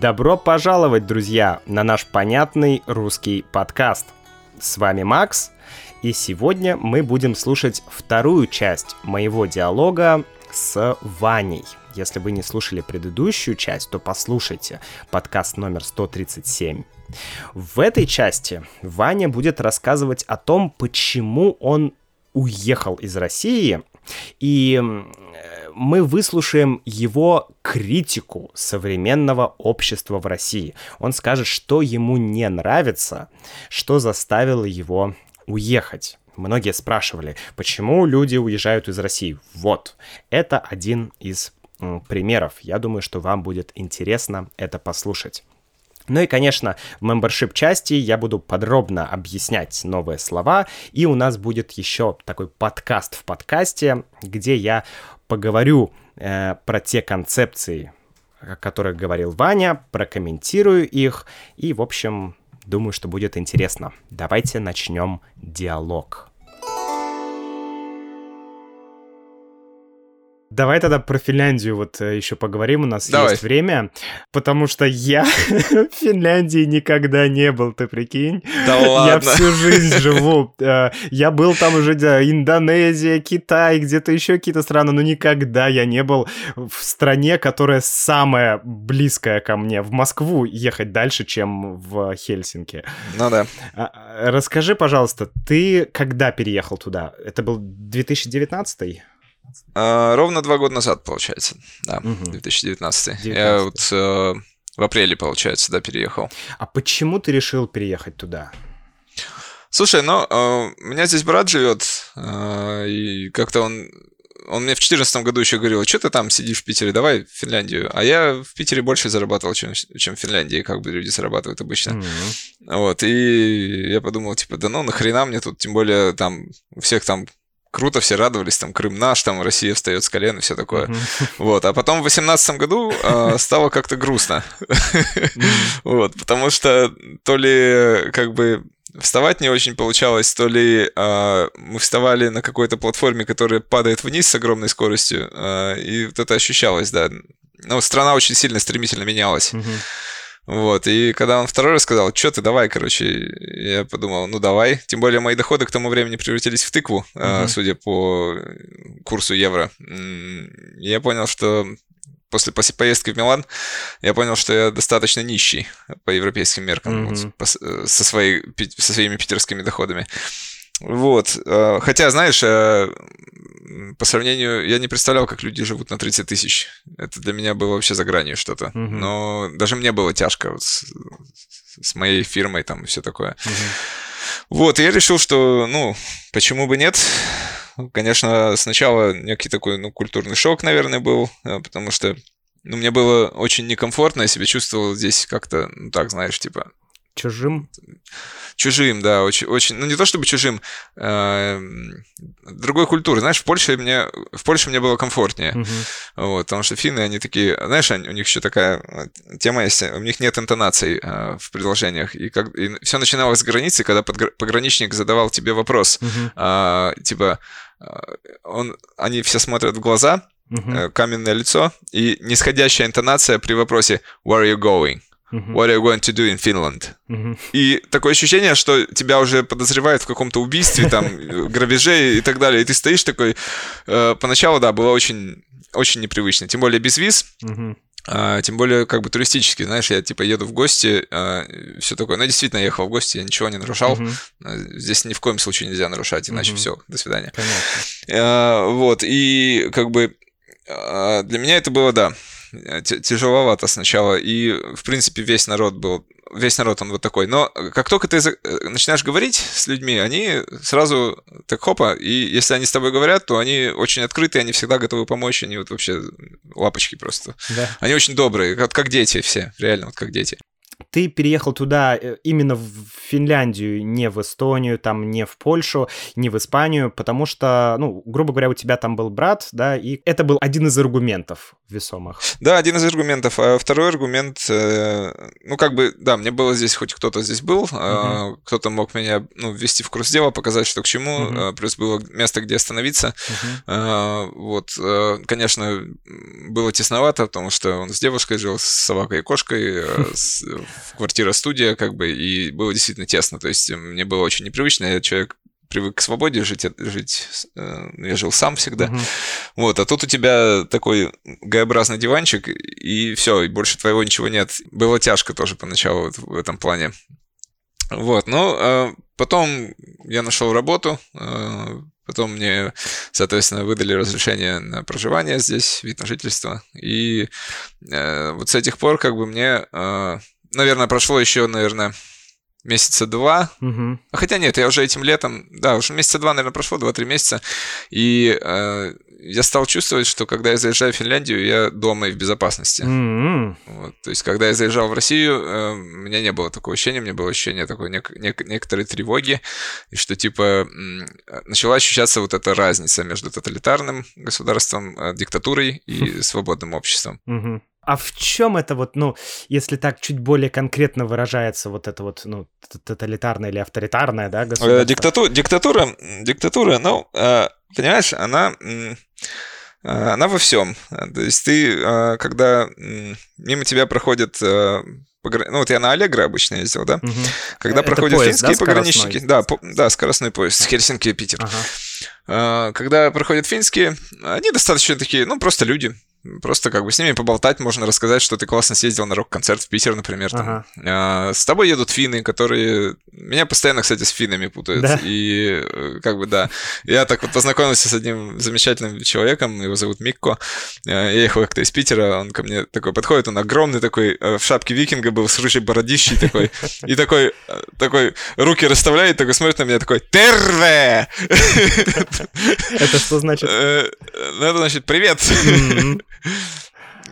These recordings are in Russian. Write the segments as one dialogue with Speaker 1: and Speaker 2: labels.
Speaker 1: Добро пожаловать, друзья, на наш понятный русский подкаст. С вами Макс, и сегодня мы будем слушать вторую часть моего диалога с Ваней. Если вы не слушали предыдущую часть, то послушайте подкаст номер 137. В этой части Ваня будет рассказывать о том, почему он уехал из России, и мы выслушаем его критику современного общества в России. Он скажет, что ему не нравится, что заставило его уехать. Многие спрашивали, почему люди уезжают из России. Вот, это один из примеров. Я думаю, что вам будет интересно это послушать. Ну и, конечно, в мембершип части я буду подробно объяснять новые слова, и у нас будет еще такой подкаст в подкасте, где я поговорю э, про те концепции, о которых говорил Ваня, прокомментирую их, и, в общем, думаю, что будет интересно. Давайте начнем диалог. Давай тогда про Финляндию вот э, еще поговорим, у нас Давай. есть время, потому что я в Финляндии никогда не был, ты прикинь?
Speaker 2: Да ладно.
Speaker 1: Я всю жизнь живу. Э, я был там уже, да, Индонезия, Китай, где-то еще какие-то страны, но никогда я не был в стране, которая самая близкая ко мне. В Москву ехать дальше, чем в Хельсинки.
Speaker 2: Ну да.
Speaker 1: А, расскажи, пожалуйста, ты когда переехал туда? Это был 2019
Speaker 2: а, ровно два года назад, получается, да, угу. 2019. 19. Я вот э, в апреле, получается, да, переехал.
Speaker 1: А почему ты решил переехать туда?
Speaker 2: Слушай, ну, э, у меня здесь брат живет, э, и как-то он он мне в 2014 году еще говорил, что ты там сидишь в Питере, давай в Финляндию. А я в Питере больше зарабатывал, чем, чем в Финляндии, как бы люди зарабатывают обычно. Mm-hmm. Вот, и я подумал, типа, да ну нахрена мне тут, тем более там у всех там круто, все радовались, там Крым наш, там Россия встает с колен и все такое. Mm-hmm. Вот, а потом в 2018 году э, стало как-то грустно. Mm-hmm. Вот, потому что то ли как бы вставать не очень получалось, то ли э, мы вставали на какой-то платформе, которая падает вниз с огромной скоростью, э, и вот это ощущалось, да. Ну, страна очень сильно, стремительно менялась. Mm-hmm. Вот, и когда он второй раз сказал, что ты, давай, короче, я подумал, ну давай. Тем более мои доходы к тому времени превратились в тыкву, uh-huh. судя по курсу евро. Я понял, что после поездки в Милан я понял, что я достаточно нищий по европейским меркам mm-hmm. вот, со, своей, со своими питерскими доходами. Вот. Э, хотя, знаешь, э, по сравнению, я не представлял, как люди живут на 30 тысяч. Это для меня было вообще за гранью что-то. Угу. Но даже мне было тяжко вот с, с моей фирмой там и все такое. Угу. Вот, и я решил, что, ну, почему бы нет? Конечно, сначала некий такой, ну, культурный шок, наверное, был, э, потому что, ну, мне было очень некомфортно, я себя чувствовал здесь как-то, ну, так, знаешь, типа...
Speaker 1: Чужим?
Speaker 2: чужим, да, очень, очень, ну не то чтобы чужим, э, другой культуры. Знаешь, в Польше мне, в Польше мне было комфортнее, uh-huh. вот, потому что финны, они такие, знаешь, они, у них еще такая э, тема есть, у них нет интонаций э, в предложениях, и, как, и все начиналось с границы, когда подгр- пограничник задавал тебе вопрос, uh-huh. э, типа, он, они все смотрят в глаза, uh-huh. каменное лицо и нисходящая интонация при вопросе «Where are you going?». Uh-huh. What are you going to do in Finland? Uh-huh. И такое ощущение, что тебя уже подозревают в каком-то убийстве, там, грабеже и так далее. И ты стоишь такой... Э, поначалу, да, было очень, очень непривычно. Тем более без виз. Uh-huh. А, тем более, как бы туристически, знаешь, я типа еду в гости, а, все такое. Ну, действительно, я ехал в гости, я ничего не нарушал. Uh-huh. Здесь ни в коем случае нельзя нарушать, иначе uh-huh. все, до свидания. А, вот, и как бы а, для меня это было, да, тяжеловато сначала, и, в принципе, весь народ был весь народ он вот такой. Но как только ты э, начинаешь говорить с людьми, они сразу так хопа, и если они с тобой говорят, то они очень открытые, они всегда готовы помочь, они вот вообще лапочки просто. Да. Они очень добрые, как, как дети все, реально, вот как дети
Speaker 1: ты переехал туда э, именно в Финляндию, не в Эстонию, там, не в Польшу, не в Испанию, потому что, ну, грубо говоря, у тебя там был брат, да, и это был один из аргументов весомых.
Speaker 2: Да, один из аргументов. А второй аргумент, э, ну, как бы, да, мне было здесь, хоть кто-то здесь был, uh-huh. кто-то мог меня, ну, ввести в курс дела, показать, что к чему, uh-huh. плюс было место, где остановиться. Uh-huh. Вот, конечно, было тесновато, потому что он с девушкой жил, с собакой и кошкой, квартира-студия, как бы, и было действительно тесно, то есть мне было очень непривычно, я человек привык к свободе жить, жить э, я жил сам всегда. Uh-huh. Вот, а тут у тебя такой Г-образный диванчик, и все, и больше твоего ничего нет. Было тяжко тоже поначалу в этом плане. Вот, ну, э, потом я нашел работу, э, потом мне, соответственно, выдали разрешение на проживание здесь, вид на жительство, и вот с этих пор как бы мне, наверное, прошло еще, наверное, месяца два. Угу. Хотя нет, я уже этим летом, да, уже месяца два, наверное, прошло, два-три месяца. И э, я стал чувствовать, что когда я заезжаю в Финляндию, я дома и в безопасности. Mm-hmm. Вот, то есть, когда я заезжал в Россию, э, у меня не было такого ощущения, мне было ощущение такой нек- нек- некоторой тревоги, и что, типа, начала ощущаться вот эта разница между тоталитарным государством, э, диктатурой и свободным обществом.
Speaker 1: Mm-hmm. А в чем это вот, ну, если так чуть более конкретно выражается вот это вот, ну, тоталитарное или авторитарное, да,
Speaker 2: государство? Диктатура, диктатура, диктатура, ну, э, понимаешь, она э, она во всем. То есть ты, э, когда мимо тебя проходит ну вот я на Аллегро обычно ездил, да, угу. когда это проходят поезд, финские да, пограничники, да, по, да, скоростной поезд, Хельсинки, Питер. Ага. Когда проходят финские, они достаточно такие, ну просто люди, Просто как бы с ними поболтать, можно рассказать, что ты классно съездил на рок-концерт в Питер, например. Там. Ага. А, с тобой едут финны, которые... Меня постоянно, кстати, с финнами путают. Да? И э, как бы, да. Я так вот познакомился с одним замечательным человеком, его зовут Микко. А, я ехал как-то из Питера, он ко мне такой подходит, он огромный такой, э, в шапке викинга был, с рыжей бородищей такой. И такой, э, такой руки расставляет, такой смотрит на меня, такой «Терве!»
Speaker 1: Это что значит?
Speaker 2: Ну, это значит «Привет!»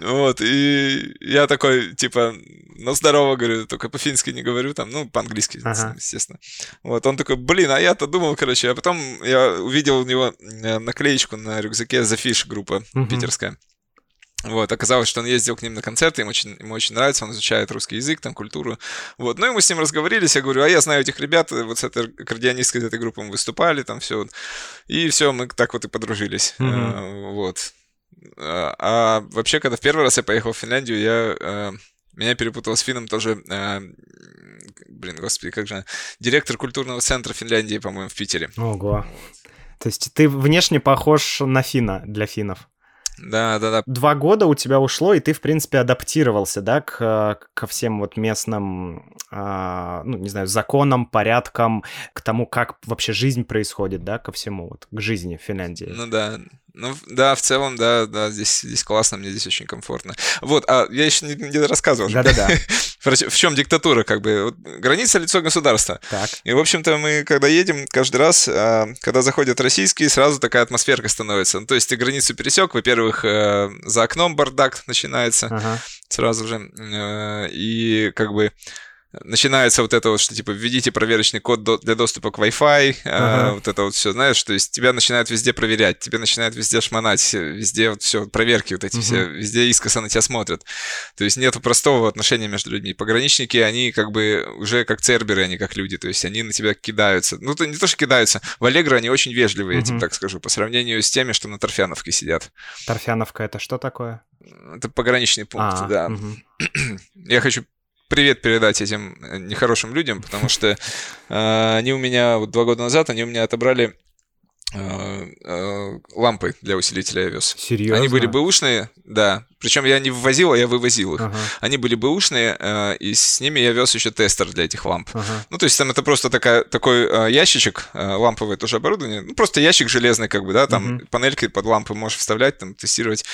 Speaker 2: Вот, и я такой, типа, ну, здорово, говорю, только по-фински не говорю, там, ну, по-английски, ага. естественно. Вот, он такой, блин, а я-то думал, короче, а потом я увидел у него э, наклеечку на рюкзаке The Fish группа угу. питерская. Вот, оказалось, что он ездил к ним на концерты, ему очень, ему очень нравится, он изучает русский язык, там, культуру. Вот, ну и мы с ним разговорились, я говорю, а я знаю этих ребят, вот с этой аккордеонисткой из этой группы мы выступали, там, все. И все, мы так вот и подружились. Mm-hmm. Вот. А, а вообще, когда в первый раз я поехал в Финляндию, я э, меня перепутал с финном тоже, э, блин, господи, как же, директор культурного центра Финляндии, по-моему, в Питере.
Speaker 1: Ого. То есть ты внешне похож на финна для финнов?
Speaker 2: Да, да, да.
Speaker 1: Два года у тебя ушло, и ты, в принципе, адаптировался, да, к, ко всем вот местным, а, ну, не знаю, законам, порядкам, к тому, как вообще жизнь происходит, да, ко всему, вот, к жизни в Финляндии.
Speaker 2: Ну да, ну, да, в целом, да, да, здесь, здесь классно, мне здесь очень комфортно. Вот, а я еще не, не рассказывал.
Speaker 1: Да-да-да.
Speaker 2: В чем диктатура, как бы, вот, граница лицо государства. Так. И, в общем-то, мы, когда едем, каждый раз, а, когда заходят российские, сразу такая атмосферка становится. Ну, то есть ты границу пересек, во-первых, э, за окном бардак начинается ага. сразу же, э, и как бы начинается вот это вот, что типа введите проверочный код для доступа к Wi-Fi, ага. вот это вот все, знаешь, то есть тебя начинают везде проверять, тебя начинают везде шмонать, везде вот все, проверки вот эти угу. все, везде искоса на тебя смотрят. То есть нет простого отношения между людьми. Пограничники, они как бы уже как церберы, они как люди, то есть они на тебя кидаются. Ну, то не то, что кидаются, в Аллегро они очень вежливые, угу. я тебе так скажу, по сравнению с теми, что на Торфяновке сидят.
Speaker 1: Торфяновка — это что такое?
Speaker 2: Это пограничный пункт, а, да. Угу. Я хочу привет передать этим э, нехорошим людям, потому что э, они у меня вот два года назад, они у меня отобрали лампы для усилителя я вез.
Speaker 1: Серьезно?
Speaker 2: Они были бэушные, да. Причем я не ввозил, а я вывозил их. Ага. Они были бэушные, э, и с ними я вез еще тестер для этих ламп. Ага. Ну, то есть там это просто такая, такой э, ящичек, э, ламповое тоже оборудование, ну, просто ящик железный, как бы, да, там угу. панельки под лампы можешь вставлять, там, тестировать.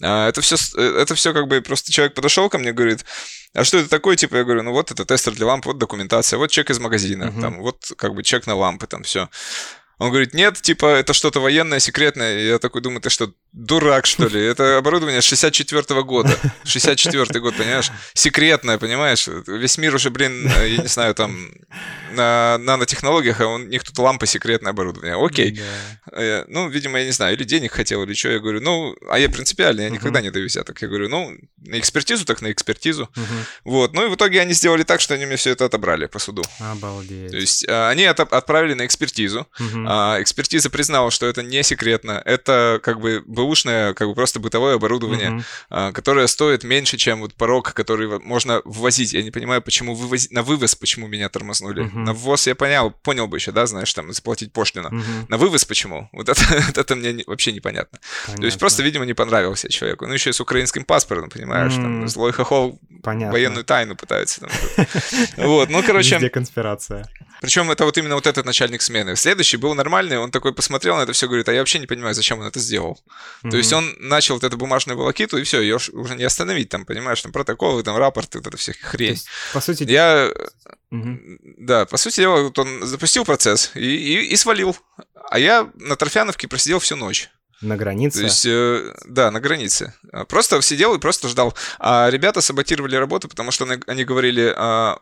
Speaker 2: Э, это все, это все как бы просто человек подошел ко мне, говорит, а что это такое? Типа, я говорю, ну вот это тестер для ламп, вот документация, вот чек из магазина, uh-huh. там, вот как бы чек на лампы, там все. Он говорит, нет, типа, это что-то военное, секретное. Я такой думаю, ты что, дурак, что ли? Это оборудование 64-го года. 64-й год, понимаешь? Секретное, понимаешь? Весь мир уже, блин, я не знаю, там на нанотехнологиях, а у них тут лампа секретное оборудование. Окей. Да. Ну, видимо, я не знаю, или денег хотел, или что. Я говорю, ну, а я принципиально, я никогда не даю взяток. Я говорю, ну, на экспертизу, так на экспертизу. Вот. Ну, и в итоге они сделали так, что они мне все это отобрали по суду.
Speaker 1: Обалдеть.
Speaker 2: То есть а, они это отправили на экспертизу. А, экспертиза признала, что это не секретно. Это как бы бэушное, как бы просто бытовое оборудование, которое стоит меньше, чем вот порог, который можно ввозить. Я не понимаю, почему вывозить на вывоз, почему меня тормознули. На ввоз я понял, понял бы еще, да, знаешь, там, заплатить пошлину. Угу. На вывоз почему? Вот это, это мне не, вообще непонятно. Понятно. То есть просто, видимо, не понравился человеку. Ну, еще и с украинским паспортом, понимаешь, mm. там, злой хохол Понятно. военную тайну пытается. Там, вот, ну, короче...
Speaker 1: Везде конспирация.
Speaker 2: Причем это вот именно вот этот начальник смены. Следующий был нормальный, он такой посмотрел на это все, говорит, а я вообще не понимаю, зачем он это сделал. Mm-hmm. То есть он начал вот эту бумажную волокиту, и все, ее уже не остановить, там, понимаешь, там протоколы, там рапорты, вот это все хрень. Есть,
Speaker 1: по сути...
Speaker 2: Я... Mm-hmm. Да, по сути дела, вот он запустил процесс и, и, и свалил. А я на Торфяновке просидел всю ночь.
Speaker 1: На границе?
Speaker 2: То есть, э, да, на границе. Просто сидел и просто ждал. А ребята саботировали работу, потому что они, они говорили, а,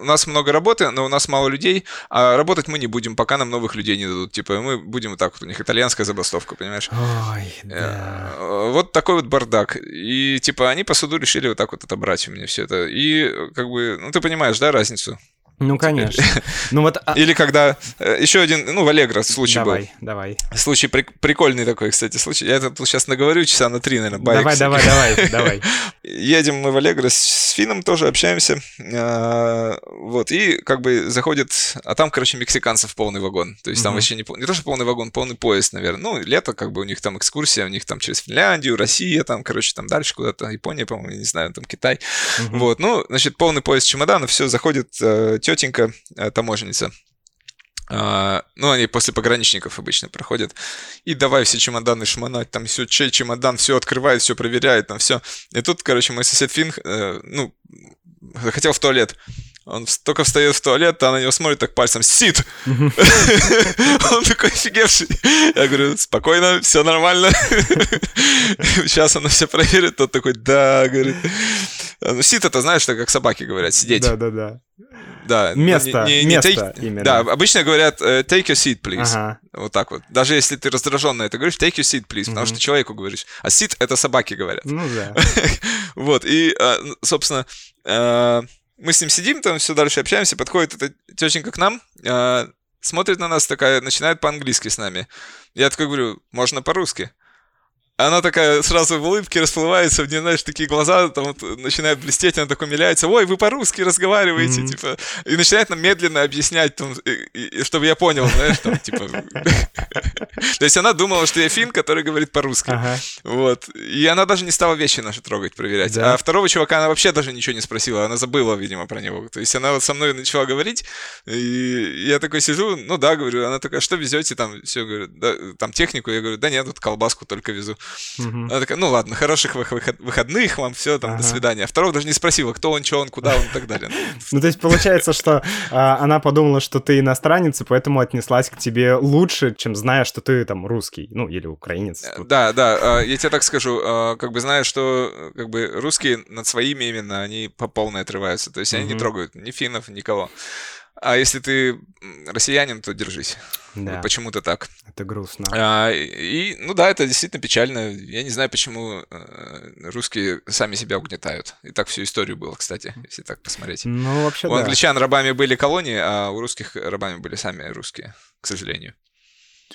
Speaker 2: у нас много работы, но у нас мало людей, а работать мы не будем, пока нам новых людей не дадут. Типа, мы будем вот так вот, у них итальянская забастовка, понимаешь?
Speaker 1: Ой,
Speaker 2: э, да. Вот такой вот бардак. И, типа, они по суду решили вот так вот отобрать у меня все это. И, как бы, ну, ты понимаешь, да, разницу?
Speaker 1: Ну, конечно. Ну, вот...
Speaker 2: А Или когда... Э, Еще один, ну, в Аллегро случай
Speaker 1: давай,
Speaker 2: был.
Speaker 1: Давай,
Speaker 2: давай. Случай при... прикольный такой, кстати, случай. Я тут сейчас наговорю часа на три, наверное,
Speaker 1: байк. Давай, давай, давай, давай.
Speaker 2: Едем мы в Аллегро с Фином тоже общаемся. А, вот, и как бы заходит... А там, короче, мексиканцев полный вагон. То есть там вообще не... Не то, что полный вагон, полный поезд, наверное. Ну, лето, как бы у них там экскурсия, у них там через Финляндию, Россия, там, короче, там дальше куда-то, Япония, по-моему, не знаю, там Китай. Вот, ну, значит, полный поезд чемоданов, все, заходит э, тетенька, э, таможенница. А, ну, они после пограничников обычно проходят. И давай все чемоданы шмонать, там все, чей чемодан, все открывает, все проверяет, там все. И тут, короче, мой сосед Финн, э, ну, хотел в туалет. Он только встает в туалет, а на него смотрит так пальцем, сит! Он такой офигевший. Я говорю, спокойно, все нормально. Сейчас она все проверит. Тот такой, да, говорит. Ну, сит это, знаешь, что как собаки говорят, сидеть.
Speaker 1: Да, да. Да. Место, не, не, не место
Speaker 2: take, именно. Да, обычно говорят uh, take your seat, please. Ага. Вот так вот. Даже если ты раздражен на это говоришь, take your seat, please, потому что человеку говоришь. А sit — это собаки говорят.
Speaker 1: Ну да.
Speaker 2: вот, и, а, собственно, а, мы с ним сидим, там все дальше общаемся, подходит эта тетенька к нам, э, смотрит на нас такая, начинает по-английски с нами. Я такой говорю, можно по-русски. Она такая сразу в улыбке расплывается, у нее, знаешь, такие глаза там вот, начинают блестеть, она такой умиляется, ой, вы по-русски разговариваете, mm-hmm. типа, и начинает нам медленно объяснять, там, и, и, чтобы я понял, знаешь, там, типа... То есть она думала, что я фин, который говорит по-русски. Вот. И она даже не стала вещи наши трогать, проверять. А второго чувака она вообще даже ничего не спросила, она забыла, видимо, про него. То есть она вот со мной начала говорить, и я такой сижу, ну да, говорю, она такая, что везете там? Все, говорю, там технику, я говорю, да нет, тут колбаску только везу. Угу. Она такая, ну ладно, хороших выходных вам, все, там, ага. до свидания. А второго даже не спросила, кто он, что он, куда он и так далее.
Speaker 1: Ну, то есть получается, что а, она подумала, что ты иностранец, и поэтому отнеслась к тебе лучше, чем зная, что ты там русский, ну, или украинец.
Speaker 2: Э, да, да, а, я тебе так скажу, а, как бы знаю, что как бы русские над своими именно, они по полной отрываются, то есть они не трогают ни финнов, никого. А если ты россиянин, то держись. Да. почему-то так.
Speaker 1: Это грустно.
Speaker 2: А, и, ну да, это действительно печально. Я не знаю, почему э, русские сами себя угнетают. И так всю историю было, кстати, если так посмотреть.
Speaker 1: Ну, вообще,
Speaker 2: У да. англичан рабами были колонии, а у русских рабами были сами русские, к сожалению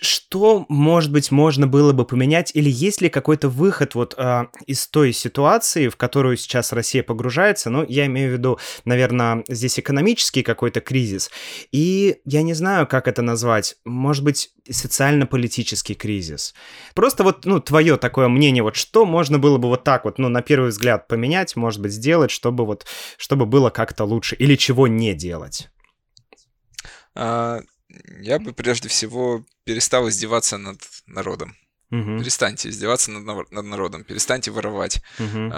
Speaker 1: что, может быть, можно было бы поменять, или есть ли какой-то выход вот э, из той ситуации, в которую сейчас Россия погружается? Ну, я имею в виду, наверное, здесь экономический какой-то кризис, и я не знаю, как это назвать, может быть, социально-политический кризис. Просто вот, ну, твое такое мнение, вот что можно было бы вот так вот, ну, на первый взгляд поменять, может быть, сделать, чтобы вот, чтобы было как-то лучше, или чего не делать?
Speaker 2: Я бы прежде всего перестал издеваться над народом. Угу. Перестаньте издеваться над, над народом, перестаньте воровать. Угу.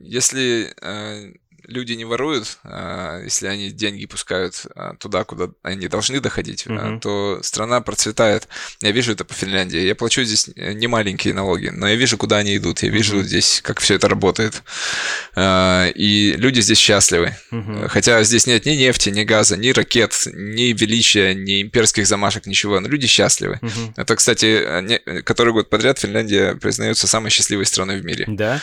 Speaker 2: Если а, люди не воруют, а, если они деньги пускают а, туда, куда они должны доходить, mm-hmm. то страна процветает. Я вижу это по Финляндии. Я плачу здесь не маленькие налоги, но я вижу, куда они идут. Я вижу mm-hmm. здесь, как все это работает. И люди здесь счастливы. Mm-hmm. Хотя здесь нет ни нефти, ни газа, ни ракет, ни величия, ни имперских замашек, ничего. Но люди счастливы. Mm-hmm. Это, кстати, не, который год подряд Финляндия признается самой счастливой страной в мире.
Speaker 1: Да?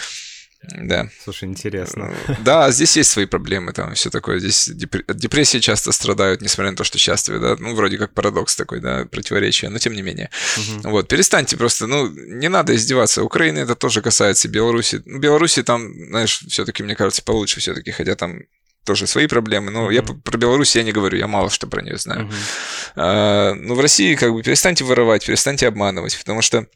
Speaker 2: Да.
Speaker 1: Слушай, интересно.
Speaker 2: Э, да, здесь есть свои проблемы, там все такое. Здесь депрессии часто страдают, несмотря на то, что счастливы, да. Ну, вроде как парадокс такой, да, противоречие, но тем не менее. Угу. Вот, перестаньте просто, ну, не надо издеваться. Украины это тоже касается, Беларуси. Ну, Беларуси там, знаешь, все-таки, мне кажется, получше все-таки, хотя там тоже свои проблемы, но mm-hmm. я про Беларусь я не говорю, я мало что про нее знаю. Mm-hmm. А, ну, в России как бы перестаньте воровать, перестаньте обманывать, потому что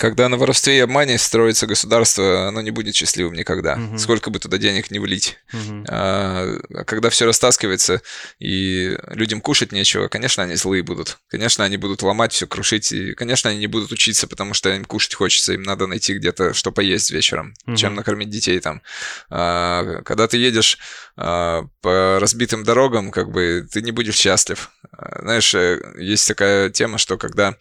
Speaker 2: когда на воровстве и обмане строится государство, оно не будет счастливым никогда, угу. сколько бы туда денег не влить. Угу. А, когда все растаскивается и людям кушать нечего, конечно, они злые будут. Конечно, они будут ломать все, крушить. И, конечно, они не будут учиться, потому что им кушать хочется. Им надо найти где-то, что поесть вечером, угу. чем накормить детей там. А, когда ты едешь а, по разбитым дорогам, как бы ты не будешь счастлив. А, знаешь, э, есть такая тема, что когда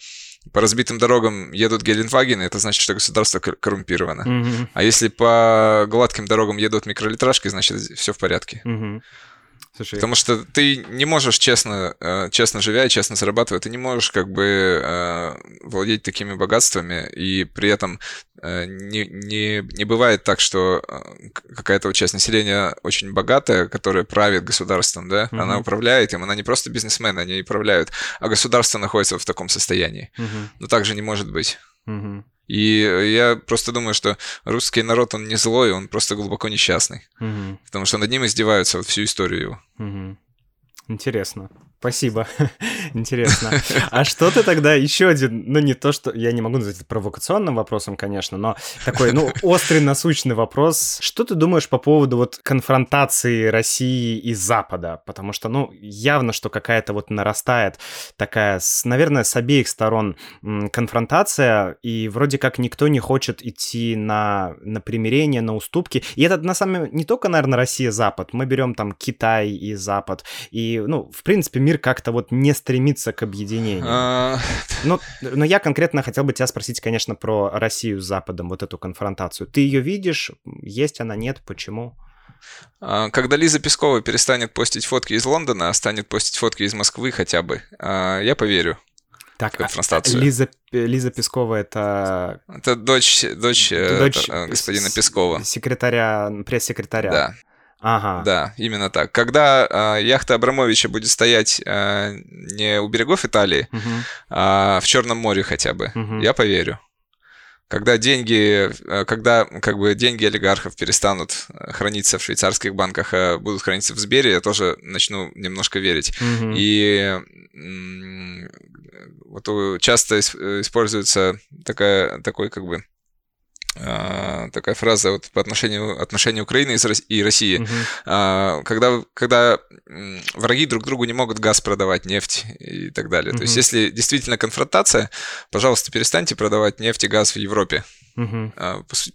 Speaker 2: по разбитым дорогам едут Гелендвагены, это значит, что государство коррумпировано. Mm-hmm. А если по гладким дорогам едут микролитражки, значит, все в порядке. Mm-hmm. Слушай, Потому что ты не можешь честно, э, честно живя и честно зарабатывая, ты не можешь как бы э, владеть такими богатствами, и при этом э, не, не, не бывает так, что какая-то часть населения очень богатая, которая правит государством, да, угу. она управляет им, она не просто бизнесмены, они управляют, а государство находится в таком состоянии. Угу. Но так же не может быть. Угу. И я просто думаю, что русский народ, он не злой, он просто глубоко несчастный. Угу. Потому что над ним издеваются вот всю историю его.
Speaker 1: Угу. Интересно. Спасибо. Интересно. А что ты тогда еще один, ну не то, что я не могу назвать это провокационным вопросом, конечно, но такой, ну, острый, насущный вопрос. Что ты думаешь по поводу вот конфронтации России и Запада? Потому что, ну, явно, что какая-то вот нарастает такая, наверное, с обеих сторон конфронтация, и вроде как никто не хочет идти на, на примирение, на уступки. И это на самом деле не только, наверное, Россия-Запад. Мы берем там Китай и Запад. И, ну, в принципе, мир как-то вот не стремится к объединению. А... Но, но я конкретно хотел бы тебя спросить, конечно, про Россию с Западом, вот эту конфронтацию. Ты ее видишь? Есть она, нет? Почему?
Speaker 2: А, когда Лиза Пескова перестанет постить фотки из Лондона, а станет постить фотки из Москвы хотя бы, а, я поверю.
Speaker 1: Так, конфронтацию. Лиза, Лиза Пескова это...
Speaker 2: Это дочь, дочь, э, дочь господина Пескова.
Speaker 1: Секретаря, пресс-секретаря.
Speaker 2: Да. Ага. Да, именно так. Когда э, яхта Абрамовича будет стоять э, не у берегов Италии, угу. а в Черном море хотя бы, угу. я поверю. Когда деньги, когда как бы деньги олигархов перестанут храниться в швейцарских банках, а будут храниться в Сбере, я тоже начну немножко верить. Угу. И вот часто используется такая, такой как бы а, такая фраза вот по отношению отношению Украины и России, uh-huh. когда когда враги друг другу не могут газ продавать, нефть и так далее. Uh-huh. То есть, если действительно конфронтация, пожалуйста, перестаньте продавать нефть и газ в Европе. Угу.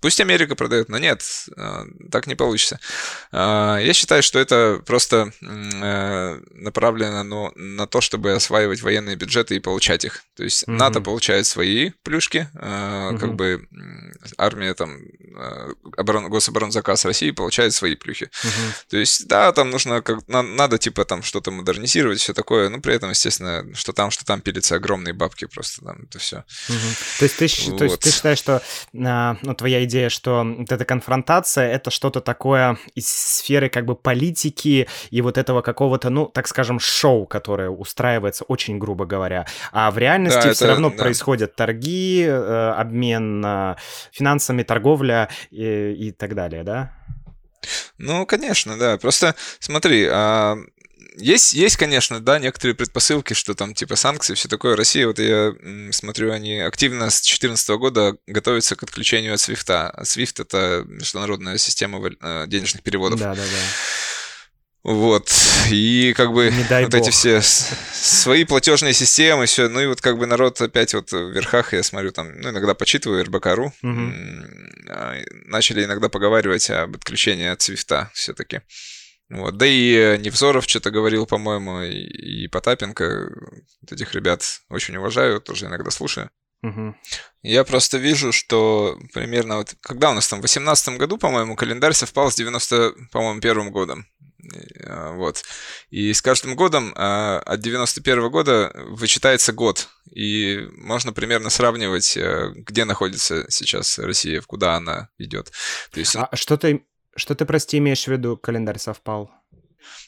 Speaker 2: Пусть Америка продает, но нет, а, так не получится. А, я считаю, что это просто э, направлено на то, чтобы осваивать военные бюджеты и получать их. То есть угу. НАТО получает свои плюшки, угу. как бы армия там, оборон, гособоронзаказ России получает свои плюхи. Угу. То есть, да, там нужно, как, надо типа там что-то модернизировать, все такое, но при этом, естественно, что там, что там пилится огромные бабки просто, там, это все.
Speaker 1: Угу. То, есть ты, вот. то есть ты считаешь, что ну, твоя идея, что вот эта конфронтация — это что-то такое из сферы как бы политики и вот этого какого-то, ну, так скажем, шоу, которое устраивается, очень грубо говоря. А в реальности да, все это, равно да. происходят торги, э, обмен э, финансами, торговля и, и так далее, да?
Speaker 2: Ну, конечно, да. Просто смотри, а, есть, есть, конечно, да, некоторые предпосылки, что там типа санкции, все такое. Россия, вот я смотрю, они активно с 2014 года готовятся к отключению от SWIFT. А SWIFT — это международная система э, денежных переводов.
Speaker 1: Да, да, да.
Speaker 2: Вот. И как бы вот
Speaker 1: бог.
Speaker 2: эти все свои платежные системы, все. Ну и вот как бы народ опять вот в верхах, я смотрю там, ну иногда почитываю РБК.ру, м, а, начали иногда поговаривать об отключении от свифта все-таки. Вот. Да и э, Невзоров что-то говорил, по-моему, и, и Потапенко. Вот этих ребят очень уважаю, тоже иногда слушаю.
Speaker 1: Мгм.
Speaker 2: Я просто вижу, что примерно вот, когда у нас там, в 18 году, по-моему, календарь совпал с 90, по-моему, первым годом. А, Вот. И с каждым годом а, от 91 года вычитается год. И можно примерно сравнивать, э, где находится сейчас Россия, куда она идет. То есть,
Speaker 1: А что ты, что ты, прости, имеешь в виду, календарь совпал?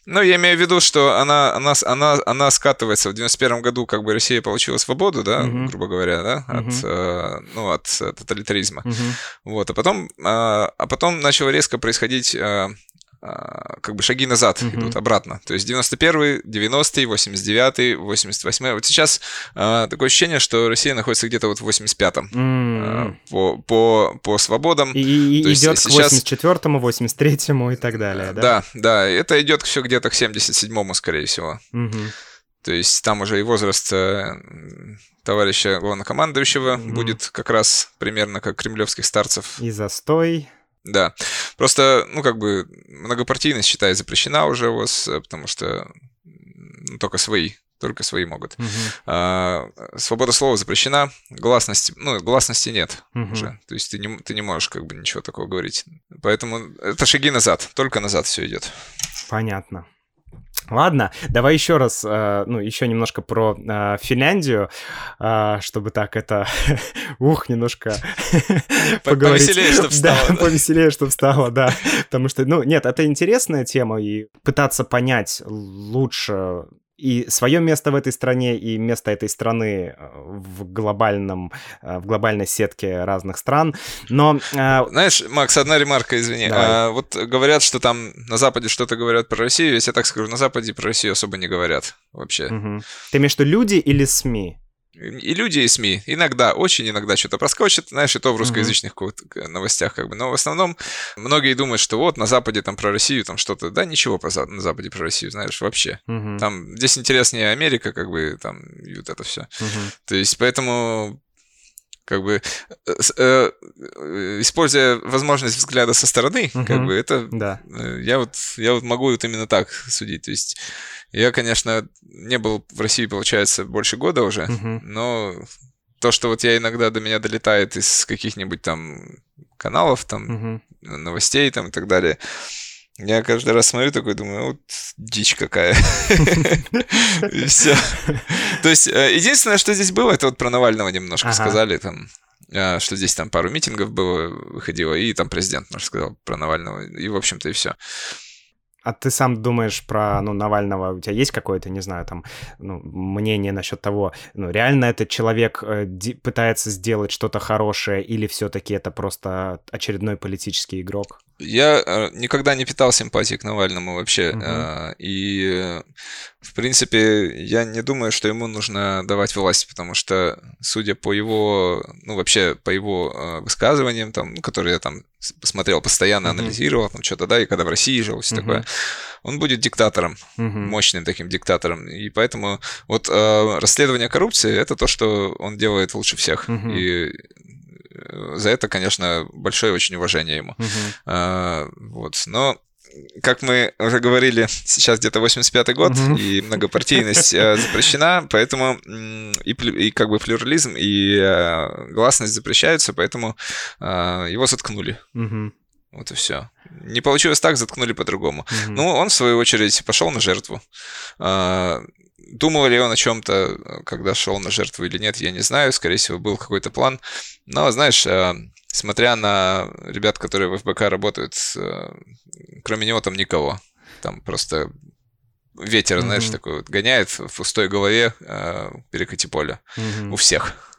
Speaker 2: ну, я имею в виду, что она, она, она, она скатывается. В 91 году как бы Россия получила свободу, да,
Speaker 1: Мгм.
Speaker 2: грубо говоря, да, от,
Speaker 1: Мгм.
Speaker 2: э, ну, от э, тоталитаризма.
Speaker 1: Мгм.
Speaker 2: Вот, а потом, а, а потом начало резко происходить а, как бы шаги назад
Speaker 1: Мгм.
Speaker 2: идут обратно. То есть 91-й, 90-й, 89-й, 88-й. Вот сейчас а, такое ощущение, что Россия находится где-то вот в 85-м а,
Speaker 1: М.
Speaker 2: по, по, по свободам.
Speaker 1: И, и-
Speaker 2: То
Speaker 1: идет к
Speaker 2: сейчас-
Speaker 1: 84-му, 83-му и так далее, да?
Speaker 2: Да, да, это идет все где-то к 77-му, скорее всего.
Speaker 1: Мгм.
Speaker 2: То есть там уже и возраст э, товарища главнокомандующего
Speaker 1: Мгм.
Speaker 2: будет как раз примерно как кремлевских старцев.
Speaker 1: И застой.
Speaker 2: Да. Просто, ну, как бы, многопартийность, считай, запрещена уже у вас, э, потому что только свои, только свои могут.
Speaker 1: Мгм.
Speaker 2: А, свобода слова запрещена, гласности, ну, гласности нет
Speaker 1: Мгм.
Speaker 2: уже. То есть ты не, ты не можешь как бы ничего такого говорить. Поэтому это шаги назад, только назад все идет.
Speaker 1: Понятно. Ладно, давай еще раз, э, ну, еще немножко про э, Финляндию, э, чтобы так это, ух, немножко поговорить.
Speaker 2: повеселее, чтоб стало,
Speaker 1: Да,
Speaker 2: да?
Speaker 1: повеселее, чтобы стало, да. Потому что, ну, нет, это интересная тема, и пытаться понять лучше и свое место в этой стране, и место этой страны э, в глобальном, э, в глобальной сетке разных стран. Но э,
Speaker 2: Знаешь, Макс, одна ремарка, извини.
Speaker 1: Давай.
Speaker 2: А, вот говорят, что там на Западе что-то говорят про Россию. Если я так скажу, на Западе про Россию особо не говорят вообще.
Speaker 1: мгм. ты имеешь в виду люди или СМИ?
Speaker 2: И люди, и СМИ. Иногда, очень иногда что-то проскочит, знаешь, и то в русскоязычных к- новостях как бы. Но в основном многие думают, что вот на Западе там про Россию там что-то. Да ничего За- на Западе про Россию, знаешь, вообще. Там здесь интереснее Америка, как бы там и вот это все. То есть поэтому как бы э, э, э, используя возможность взгляда со стороны, как
Speaker 1: Мгм.
Speaker 2: бы это
Speaker 1: Да.
Speaker 2: Э, Я вот, я вот могу вот именно так судить. То есть я, конечно, не был в России, получается, больше года уже,
Speaker 1: Мгм.
Speaker 2: но то, что вот я иногда до меня долетает из каких-нибудь там каналов, там,
Speaker 1: Мгм.
Speaker 2: новостей там и так далее, я каждый раз смотрю такой, думаю, вот дичь какая. И все. То есть э, единственное, что здесь было, это вот про Навального немножко сказали там, э, что здесь там пару митингов было, выходило, и там президент наш сказал про Навального, и, в общем-то, и все.
Speaker 1: А ты сам думаешь про, ну, Навального, у тебя есть какое-то, не знаю, там, ну, мнение насчет того, ну, реально этот человек э, пытается сделать что-то хорошее, или все-таки это просто очередной политический игрок?
Speaker 2: Я э, никогда не питал симпатии к Навальному вообще. Э, И, в принципе, я не думаю, что ему нужно давать власть, потому что, судя по его, ну, вообще, по его э, высказываниям, там, которые я там с- посмотрел постоянно,
Speaker 1: Мгм.
Speaker 2: анализировал, там, что-то, да, и когда в России жил, все
Speaker 1: Мгм.
Speaker 2: такое, он будет диктатором,
Speaker 1: Мгм.
Speaker 2: мощным таким диктатором. И поэтому вот э, расследование коррупции — это то, что он делает лучше всех.
Speaker 1: Мгм.
Speaker 2: И за это, конечно, большое очень уважение ему. А, вот, но как мы уже говорили, сейчас где-то 85-й год,
Speaker 1: Мгм.
Speaker 2: и многопартийность э, запрещена, поэтому и, и как бы плюрализм, и э, гласность запрещаются, поэтому э, его заткнули.
Speaker 1: Мгм.
Speaker 2: Вот и все. Не получилось так, заткнули по-другому.
Speaker 1: Мгм.
Speaker 2: Ну, он, в свою очередь, пошел на жертву. А, Думал ли он о чем-то, когда шел на жертву или нет, я не знаю. Скорее всего, был какой-то план. Но, знаешь, а, смотря на ребят, которые в ФБК работают, а, кроме него там никого. Там просто ветер, знаешь,
Speaker 1: Мгм.
Speaker 2: такой вот гоняет в пустой голове а, перекати поле.
Speaker 1: Мгм.
Speaker 2: У всех.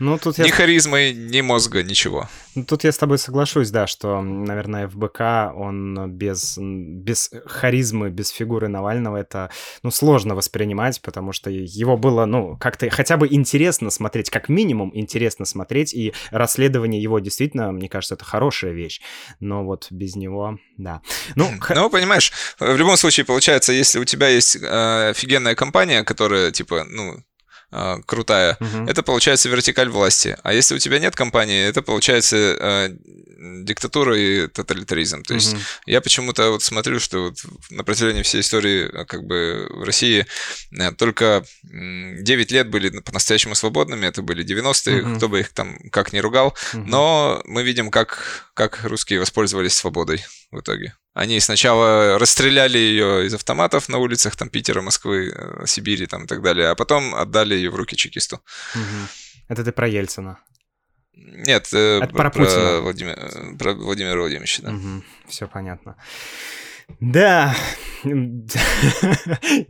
Speaker 2: Ну, тут я... Ни харизмы, ни мозга, ничего.
Speaker 1: Ну, тут я с тобой соглашусь, да, что, наверное, ФБК, он без, без харизмы, без фигуры Навального, это, ну, сложно воспринимать, потому что его было, ну, как-то хотя бы интересно смотреть, как минимум интересно смотреть, и расследование его действительно, мне кажется, это хорошая вещь, но вот без него, да.
Speaker 2: Ну, ну понимаешь, в любом случае, получается, если у тебя есть э, офигенная компания, которая, типа, ну, э, крутая, угу. это получается вертикаль власти. А если у тебя нет компании, это получается э, диктатура и тоталитаризм. То есть угу. я почему-то вот смотрю, что вот на протяжении всей истории э, как бы в России э, только 9 лет были по-настоящему свободными, это были 90-е, угу. кто бы их там как ни ругал, угу. но мы видим, как, как русские воспользовались свободой в итоге. Они сначала расстреляли ее из автоматов на улицах там Питера, Москвы, э, Сибири там и так далее, а потом отдали ее в руки чекисту. Угу.
Speaker 1: Это ты про Ельцина?
Speaker 2: Нет, э, Это про, про, Путина. Владимир, э, про Владимира Владимировича, да.
Speaker 1: Угу. Все понятно. Да,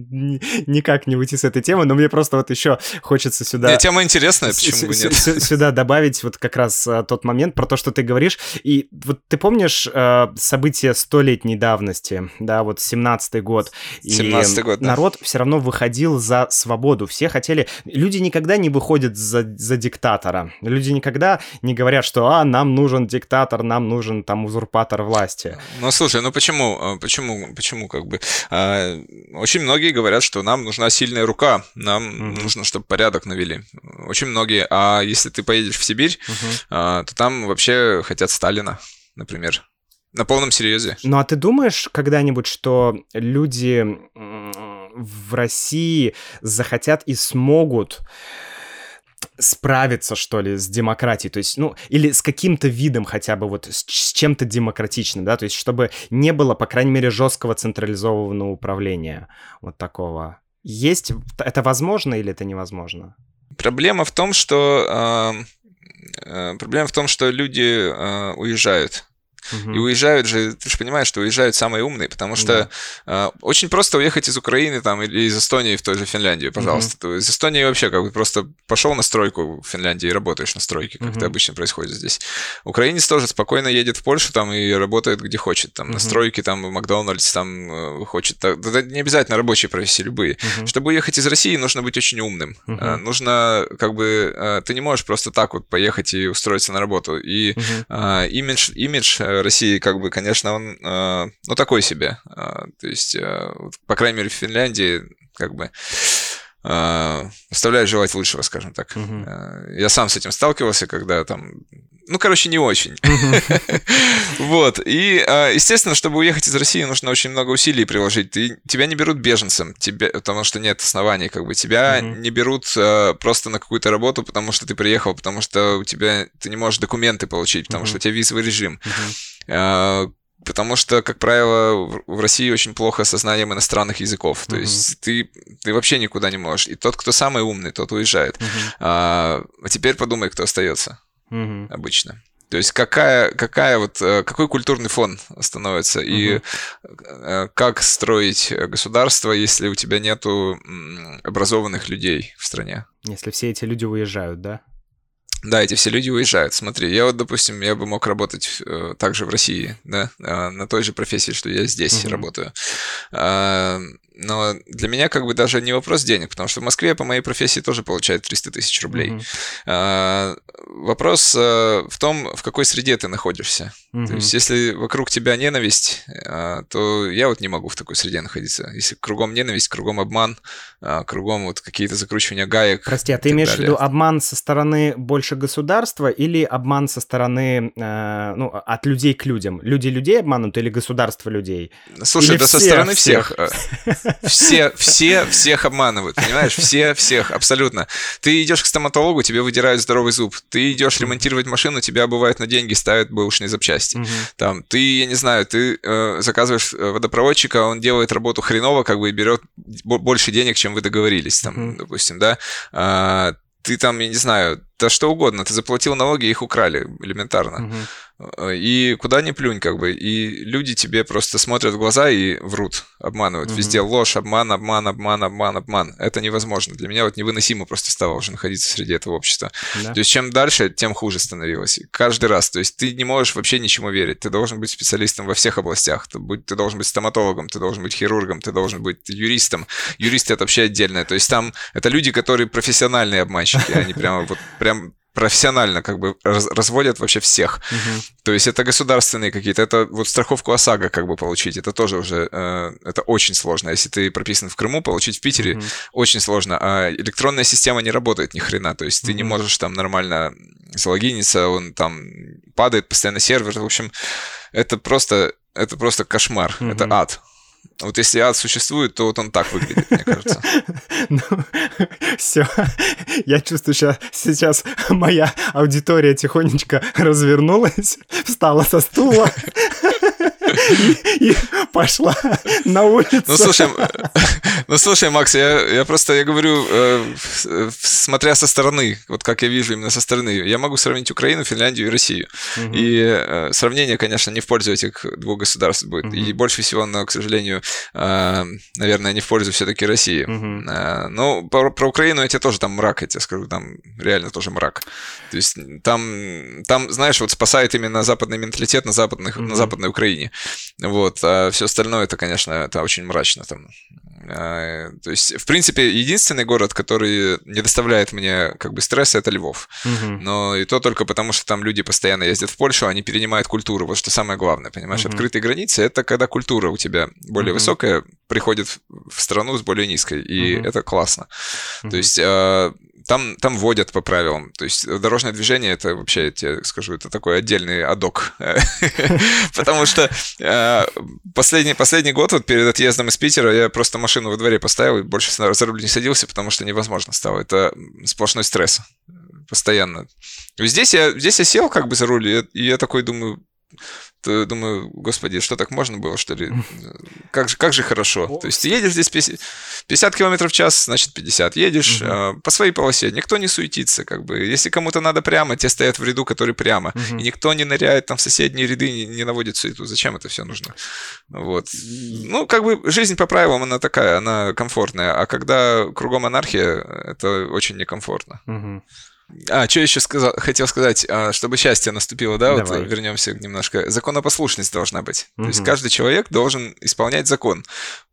Speaker 1: никак не выйти с этой темы, но мне просто вот еще хочется сюда...
Speaker 2: Нет, тема интересная, почему бы нет?
Speaker 1: Сюда добавить вот как раз а, тот момент про то, что ты говоришь. И вот ты помнишь а, события столетней давности, да, вот 17-й год.
Speaker 2: 17-й год,
Speaker 1: да. Народ все равно выходил за свободу. Все хотели... Люди никогда не выходят за, за диктатора. Люди никогда не говорят, что, а, нам нужен диктатор, нам нужен там узурпатор власти.
Speaker 2: Ну, слушай, ну почему? Почему, почему как бы? А, очень многие говорят, что нам нужна сильная рука, нам угу. нужно, чтобы порядок навели. Очень многие. А если ты поедешь в Сибирь, угу. то там вообще хотят Сталина, например. На полном серьезе.
Speaker 1: Ну а ты думаешь когда-нибудь, что люди в России захотят и смогут справиться, что ли, с демократией, то есть, ну, или с каким-то видом хотя бы вот, с, с чем-то демократичным, да, то есть, чтобы не было, по крайней мере, жесткого централизованного управления, вот такого. Есть, это возможно или это невозможно?
Speaker 2: Проблема в том, что э, проблема в том, что люди э, уезжают Угу. И уезжают же, ты же понимаешь, что уезжают самые умные, потому что да. э, очень просто уехать из Украины там или из Эстонии в той же Финляндию, пожалуйста. Угу. Из Эстонии вообще как бы просто пошел на стройку в Финляндии и работаешь на стройке, как угу. это обычно происходит здесь. Украинец тоже спокойно едет в Польшу там и работает где хочет, там угу. на стройке, там в Макдональдс, там э, хочет. Это не обязательно рабочие профессии любые. Угу. Чтобы уехать из России, нужно быть очень умным. Угу. Э, нужно как бы э, ты не можешь просто так вот поехать и устроиться на работу. И угу. э, имидж, имидж э, России, как бы, конечно, он, э, ну, такой себе. Э, то есть, э, по крайней мере, в Финляндии, как бы, оставляет желать лучшего, скажем так. Угу. Я сам с этим сталкивался, когда там ну, короче, не очень. Вот. И, естественно, чтобы уехать из России, нужно очень много усилий приложить. Тебя не берут беженцем, потому что нет оснований, как бы. Тебя не берут просто на какую-то работу, потому что ты приехал, потому что у тебя ты не можешь документы получить, потому что у тебя визовый режим. Потому что, как правило, в России очень плохо со знанием иностранных языков. То uh-huh. есть ты, ты вообще никуда не можешь. И тот, кто самый умный, тот уезжает. Uh-huh. А, а теперь подумай, кто остается uh-huh. обычно. То есть какая, какая вот, э, какой культурный фон становится, и угу. как строить государство, если у тебя нету образованных людей в стране?
Speaker 1: Если все эти люди уезжают, да?
Speaker 2: Да, эти все люди уезжают. Смотри, я вот, допустим, я бы мог работать э, также в России, да, э, на той же профессии, что я здесь uh-huh. работаю. Э, но для меня как бы даже не вопрос денег, потому что в Москве по моей профессии тоже получают 300 тысяч рублей. А, вопрос а, в том, в какой среде ты находишься. Uh-huh. То есть если вокруг тебя ненависть, а, то я вот не могу в такой среде находиться. Если кругом ненависть, кругом обман, а, кругом вот какие-то закручивания гаек.
Speaker 1: Прости, а ты имеешь далее. в виду обман со стороны больше государства или обман со стороны, э, ну, от людей к людям? Люди людей обманут или государство людей?
Speaker 2: Слушай, или да со стороны всех. всех. Все, все, всех обманывают, понимаешь? Все, всех, абсолютно. Ты идешь к стоматологу, тебе выдирают здоровый зуб. Ты идешь ремонтировать машину, тебя бывает на деньги ставят бэушные запчасти. Угу. Там, ты, я не знаю, ты э, заказываешь э, водопроводчика, он делает работу хреново, как бы и берет больше денег, чем вы договорились, там, угу. допустим, да. А, ты там, я не знаю, да что угодно. Ты заплатил налоги, их украли элементарно. Угу. И куда ни плюнь, как бы. И люди тебе просто смотрят в глаза и врут, обманывают. Угу. Везде ложь, обман, обман, обман, обман, обман. Это невозможно. Для меня вот невыносимо просто стало уже находиться среди этого общества. Да. То есть чем дальше, тем хуже становилось. Каждый раз. То есть ты не можешь вообще ничему верить. Ты должен быть специалистом во всех областях. Ты, будь, ты должен быть стоматологом, ты должен быть хирургом, ты должен быть юристом. Юристы — это вообще отдельное. То есть там это люди, которые профессиональные обманщики. Они прямо вот прям профессионально как бы раз, разводят вообще всех. Угу. То есть это государственные какие-то, это вот страховку ОСАГО как бы получить, это тоже уже, э, это очень сложно. Если ты прописан в Крыму, получить в Питере угу. очень сложно. А электронная система не работает ни хрена, то есть угу. ты не можешь там нормально залогиниться, он там падает постоянно сервер, в общем, это просто, это просто кошмар, угу. это ад. Вот если ад существует, то вот он так выглядит, мне кажется. Ну,
Speaker 1: все. Я чувствую, что сейчас моя аудитория тихонечко развернулась, встала со стула и, пошла на улицу.
Speaker 2: Ну, слушай, ну, слушай, Макс, я, я просто, я говорю, э, смотря со стороны, вот как я вижу именно со стороны, я могу сравнить Украину, Финляндию и Россию. Угу. И э, сравнение, конечно, не в пользу этих двух государств будет. Угу. И больше всего, но, к сожалению, э, наверное, не в пользу все-таки России. Угу. Э, ну, про, про Украину я тебе тоже там мрак, я тебе скажу, там реально тоже мрак. То есть там, там знаешь, вот спасает именно западный менталитет на, западных, угу. на западной Украине. Вот, а все остальное, это, конечно, это очень мрачно там. А, то есть, в принципе, единственный город, который не доставляет мне как бы стресса, это Львов. Угу. Но и то только потому, что там люди постоянно ездят в Польшу, они перенимают культуру. Вот что самое главное, понимаешь? Угу. Открытые границы — это когда культура у тебя более угу. высокая приходит в страну с более низкой, и угу. это классно. Угу. То есть а, там, там водят по правилам. То есть дорожное движение это вообще, я тебе скажу, это такой отдельный адок. Потому что э, последний, последний год, вот перед отъездом из Питера, я просто машину во дворе поставил и больше за руль не садился, потому что невозможно стало. Это сплошной стресс постоянно. Здесь я, здесь я сел как бы за руль, и я такой думаю, то думаю, господи, что так можно было, что ли? Как же, как же хорошо. То есть ты едешь здесь 50, 50 км в час, значит 50. Едешь угу. э, по своей полосе, никто не суетится, как бы. Если кому-то надо прямо, те стоят в ряду, который прямо. Угу. И никто не ныряет там в соседние ряды, не, не наводит суету. Зачем это все нужно? Вот. Ну, как бы жизнь по правилам, она такая, она комфортная. А когда кругом анархия, это очень некомфортно. Угу. А, что еще сказал, хотел сказать, а, чтобы счастье наступило, да, Давай. вот вернемся немножко. Законопослушность должна быть. Угу. То есть каждый человек должен исполнять закон.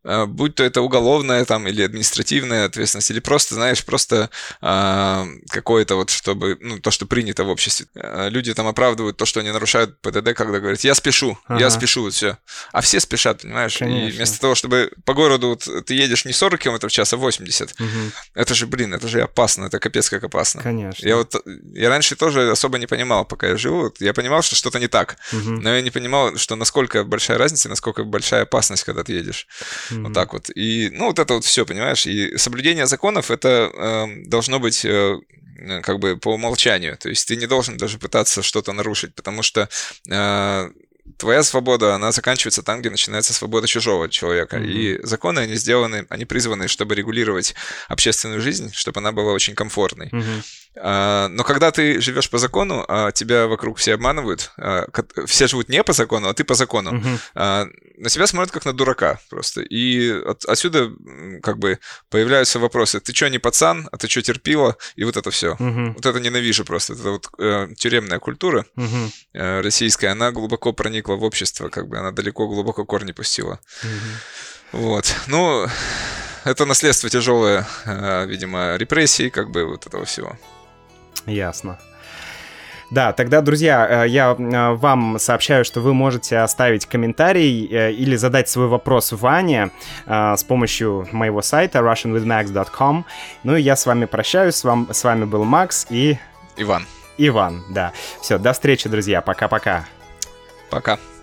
Speaker 2: А, будь то это уголовная там или административная ответственность, или просто, знаешь, просто а, какое-то вот, чтобы, ну, то, что принято в обществе. А, люди там оправдывают то, что они нарушают ПДД, когда говорят, я спешу, ага. я спешу, вот все. А все спешат, понимаешь? Конечно. И вместо того, чтобы по городу вот, ты едешь не 40 км в час, а 80. Угу. Это же, блин, это же опасно, это капец как опасно.
Speaker 1: Конечно.
Speaker 2: Я вот, я раньше тоже особо не понимал, пока я жил, я понимал, что что-то не так, угу. но я не понимал, что насколько большая разница, насколько большая опасность, когда ты едешь. Mm-hmm. Вот так вот. И, ну, вот это вот все, понимаешь? И соблюдение законов, это э, должно быть э, как бы по умолчанию. То есть ты не должен даже пытаться что-то нарушить, потому что э, твоя свобода, она заканчивается там, где начинается свобода чужого человека. Mm-hmm. И законы, они сделаны, они призваны, чтобы регулировать общественную жизнь, чтобы она была очень комфортной. Mm-hmm. А, но когда ты живешь по закону, а тебя вокруг все обманывают, а, все живут не по закону, а ты по закону, угу. на себя смотрят как на дурака просто. И от, отсюда как бы появляются вопросы: ты что не пацан, а ты что терпила, и вот это все. Угу. Вот это ненавижу просто. Это вот э, тюремная культура угу. э, российская, она глубоко проникла в общество, как бы она далеко глубоко корни пустила. Угу. Вот. Ну, это наследство тяжелое, э, видимо, репрессий, как бы вот этого всего.
Speaker 1: Ясно. Да, тогда, друзья, э, я э, вам сообщаю, что вы можете оставить комментарий э, или задать свой вопрос Ване с помощью моего сайта russianwithmax.com. Ну и я с вами прощаюсь. С, вам, с вами был Макс и...
Speaker 2: Иван.
Speaker 1: Иван, да. Все, до встречи, друзья. Пока-пока.
Speaker 2: Пока. -пока. Пока.